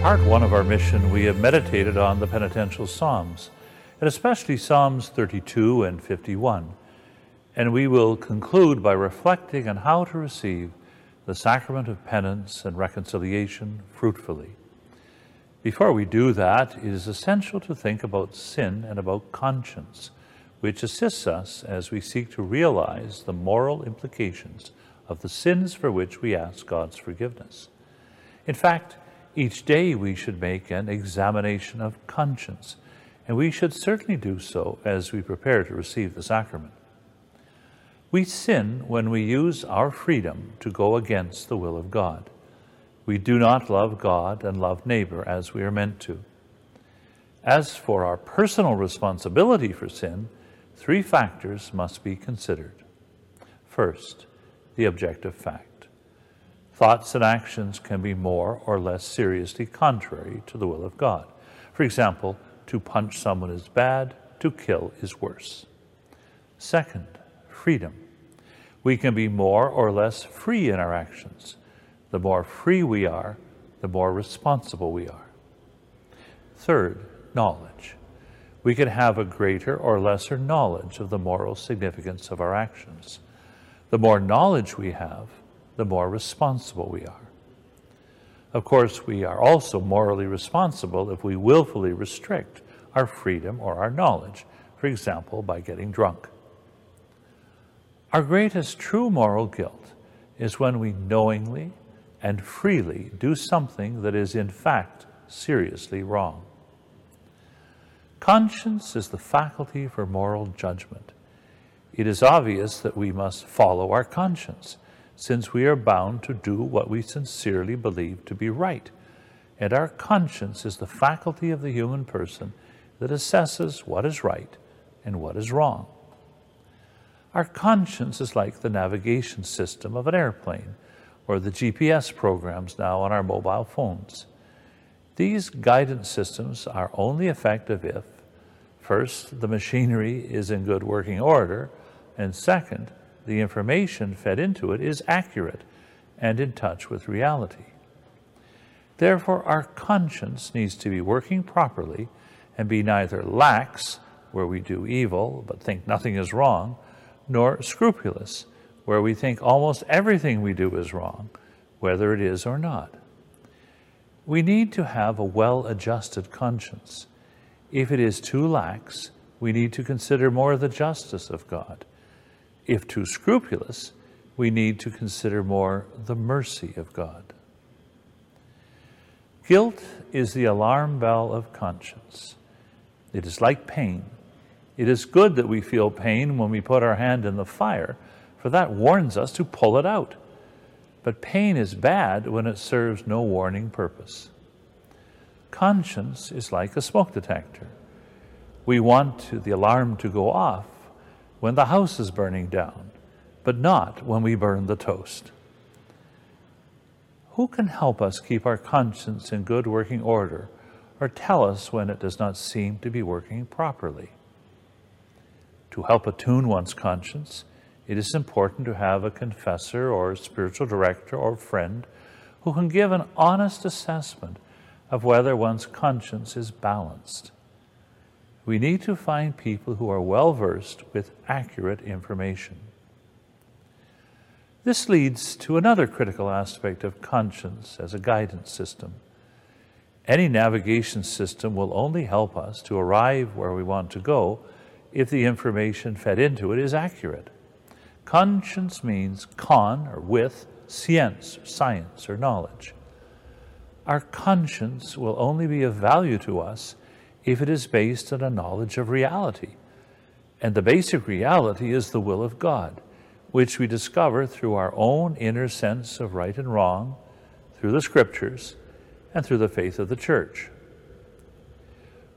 part one of our mission, we have meditated on the penitential Psalms, and especially Psalms 32 and 51. And we will conclude by reflecting on how to receive the sacrament of penance and reconciliation fruitfully. Before we do that, it is essential to think about sin and about conscience, which assists us as we seek to realize the moral implications of the sins for which we ask God's forgiveness. In fact, each day we should make an examination of conscience, and we should certainly do so as we prepare to receive the sacrament. We sin when we use our freedom to go against the will of God. We do not love God and love neighbor as we are meant to. As for our personal responsibility for sin, three factors must be considered. First, the objective fact. Thoughts and actions can be more or less seriously contrary to the will of God. For example, to punch someone is bad, to kill is worse. Second, freedom. We can be more or less free in our actions. The more free we are, the more responsible we are. Third, knowledge. We can have a greater or lesser knowledge of the moral significance of our actions. The more knowledge we have, the more responsible we are. Of course, we are also morally responsible if we willfully restrict our freedom or our knowledge, for example, by getting drunk. Our greatest true moral guilt is when we knowingly and freely do something that is in fact seriously wrong. Conscience is the faculty for moral judgment it is obvious that we must follow our conscience, since we are bound to do what we sincerely believe to be right. And our conscience is the faculty of the human person that assesses what is right and what is wrong. Our conscience is like the navigation system of an airplane or the GPS programs now on our mobile phones. These guidance systems are only effective if, first, the machinery is in good working order, and second, the information fed into it is accurate and in touch with reality. Therefore, our conscience needs to be working properly and be neither lax, where we do evil but think nothing is wrong, nor scrupulous, where we think almost everything we do is wrong, whether it is or not. We need to have a well adjusted conscience. If it is too lax, we need to consider more the justice of God. If too scrupulous, we need to consider more the mercy of God. Guilt is the alarm bell of conscience. It is like pain. It is good that we feel pain when we put our hand in the fire, for that warns us to pull it out. But pain is bad when it serves no warning purpose. Conscience is like a smoke detector. We want the alarm to go off when the house is burning down, but not when we burn the toast. Who can help us keep our conscience in good working order or tell us when it does not seem to be working properly? To help attune one's conscience, it is important to have a confessor or a spiritual director or friend who can give an honest assessment of whether one's conscience is balanced. We need to find people who are well versed with accurate information. This leads to another critical aspect of conscience as a guidance system. Any navigation system will only help us to arrive where we want to go if the information fed into it is accurate. Conscience means con or with, science, science or knowledge. Our conscience will only be of value to us if it is based on a knowledge of reality. And the basic reality is the will of God, which we discover through our own inner sense of right and wrong, through the scriptures, and through the faith of the church.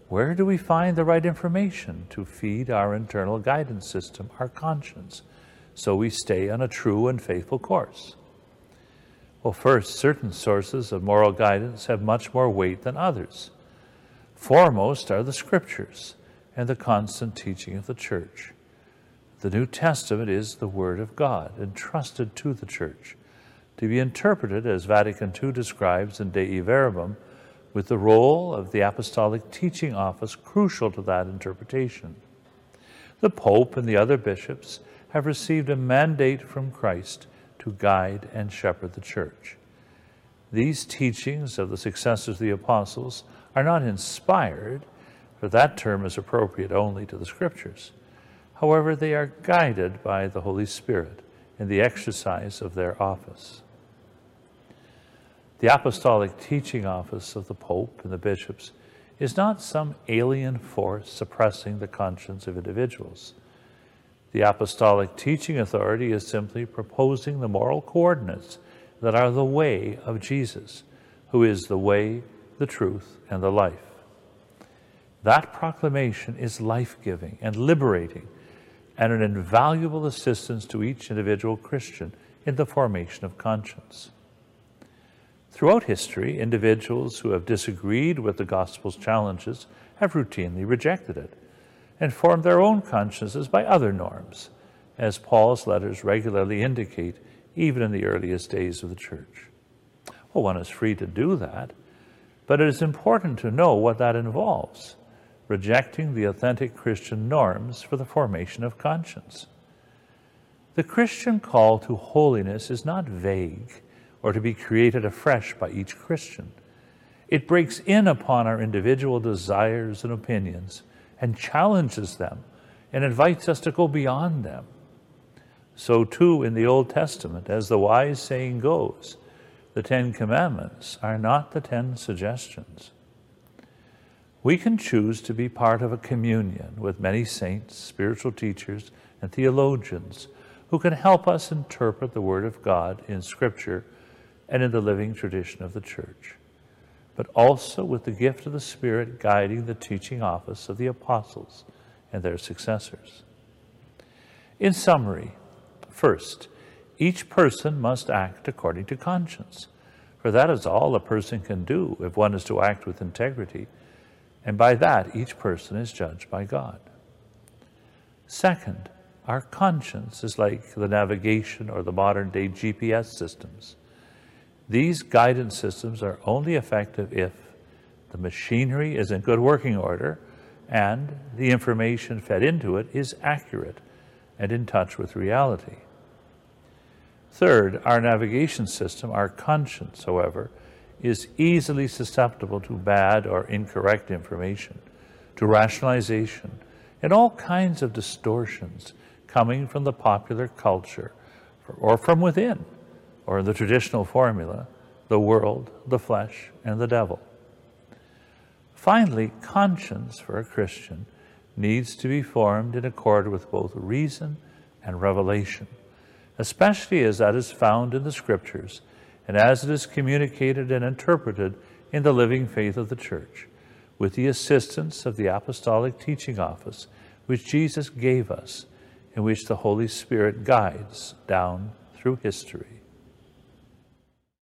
Where do we find the right information to feed our internal guidance system, our conscience, so we stay on a true and faithful course? Well, first, certain sources of moral guidance have much more weight than others. Foremost are the scriptures and the constant teaching of the church. The New Testament is the Word of God, entrusted to the church, to be interpreted, as Vatican II describes in Dei Verbum, with the role of the apostolic teaching office crucial to that interpretation. The Pope and the other bishops have received a mandate from Christ to guide and shepherd the Church. These teachings of the successors of the apostles are not inspired, for that term is appropriate only to the Scriptures. However, they are guided by the Holy Spirit in the exercise of their office. The apostolic teaching office of the Pope and the bishops is not some alien force suppressing the conscience of individuals. The apostolic teaching authority is simply proposing the moral coordinates that are the way of Jesus, who is the way, the truth, and the life. That proclamation is life giving and liberating and an invaluable assistance to each individual Christian in the formation of conscience. Throughout history, individuals who have disagreed with the gospel's challenges have routinely rejected it and formed their own consciences by other norms, as Paul's letters regularly indicate, even in the earliest days of the church. Well, one is free to do that, but it is important to know what that involves rejecting the authentic Christian norms for the formation of conscience. The Christian call to holiness is not vague or to be created afresh by each Christian. It breaks in upon our individual desires and opinions and challenges them and invites us to go beyond them. So, too, in the Old Testament, as the wise saying goes, the Ten Commandments are not the Ten Suggestions. We can choose to be part of a communion with many saints, spiritual teachers, and theologians who can help us interpret the Word of God in Scripture and in the living tradition of the church, but also with the gift of the Spirit guiding the teaching office of the apostles and their successors. In summary, first, each person must act according to conscience, for that is all a person can do if one is to act with integrity, and by that each person is judged by God. Second, our conscience is like the navigation or the modern day GPS systems. These guidance systems are only effective if the machinery is in good working order and the information fed into it is accurate and in touch with reality. Third, our navigation system, our conscience, however, is easily susceptible to bad or incorrect information, to rationalization, and all kinds of distortions coming from the popular culture or from within or the traditional formula, the world, the flesh, and the devil. Finally, conscience for a Christian needs to be formed in accord with both reason and revelation, especially as that is found in the Scriptures and as it is communicated and interpreted in the living faith of the Church, with the assistance of the apostolic teaching office which Jesus gave us, in which the Holy Spirit guides down through history.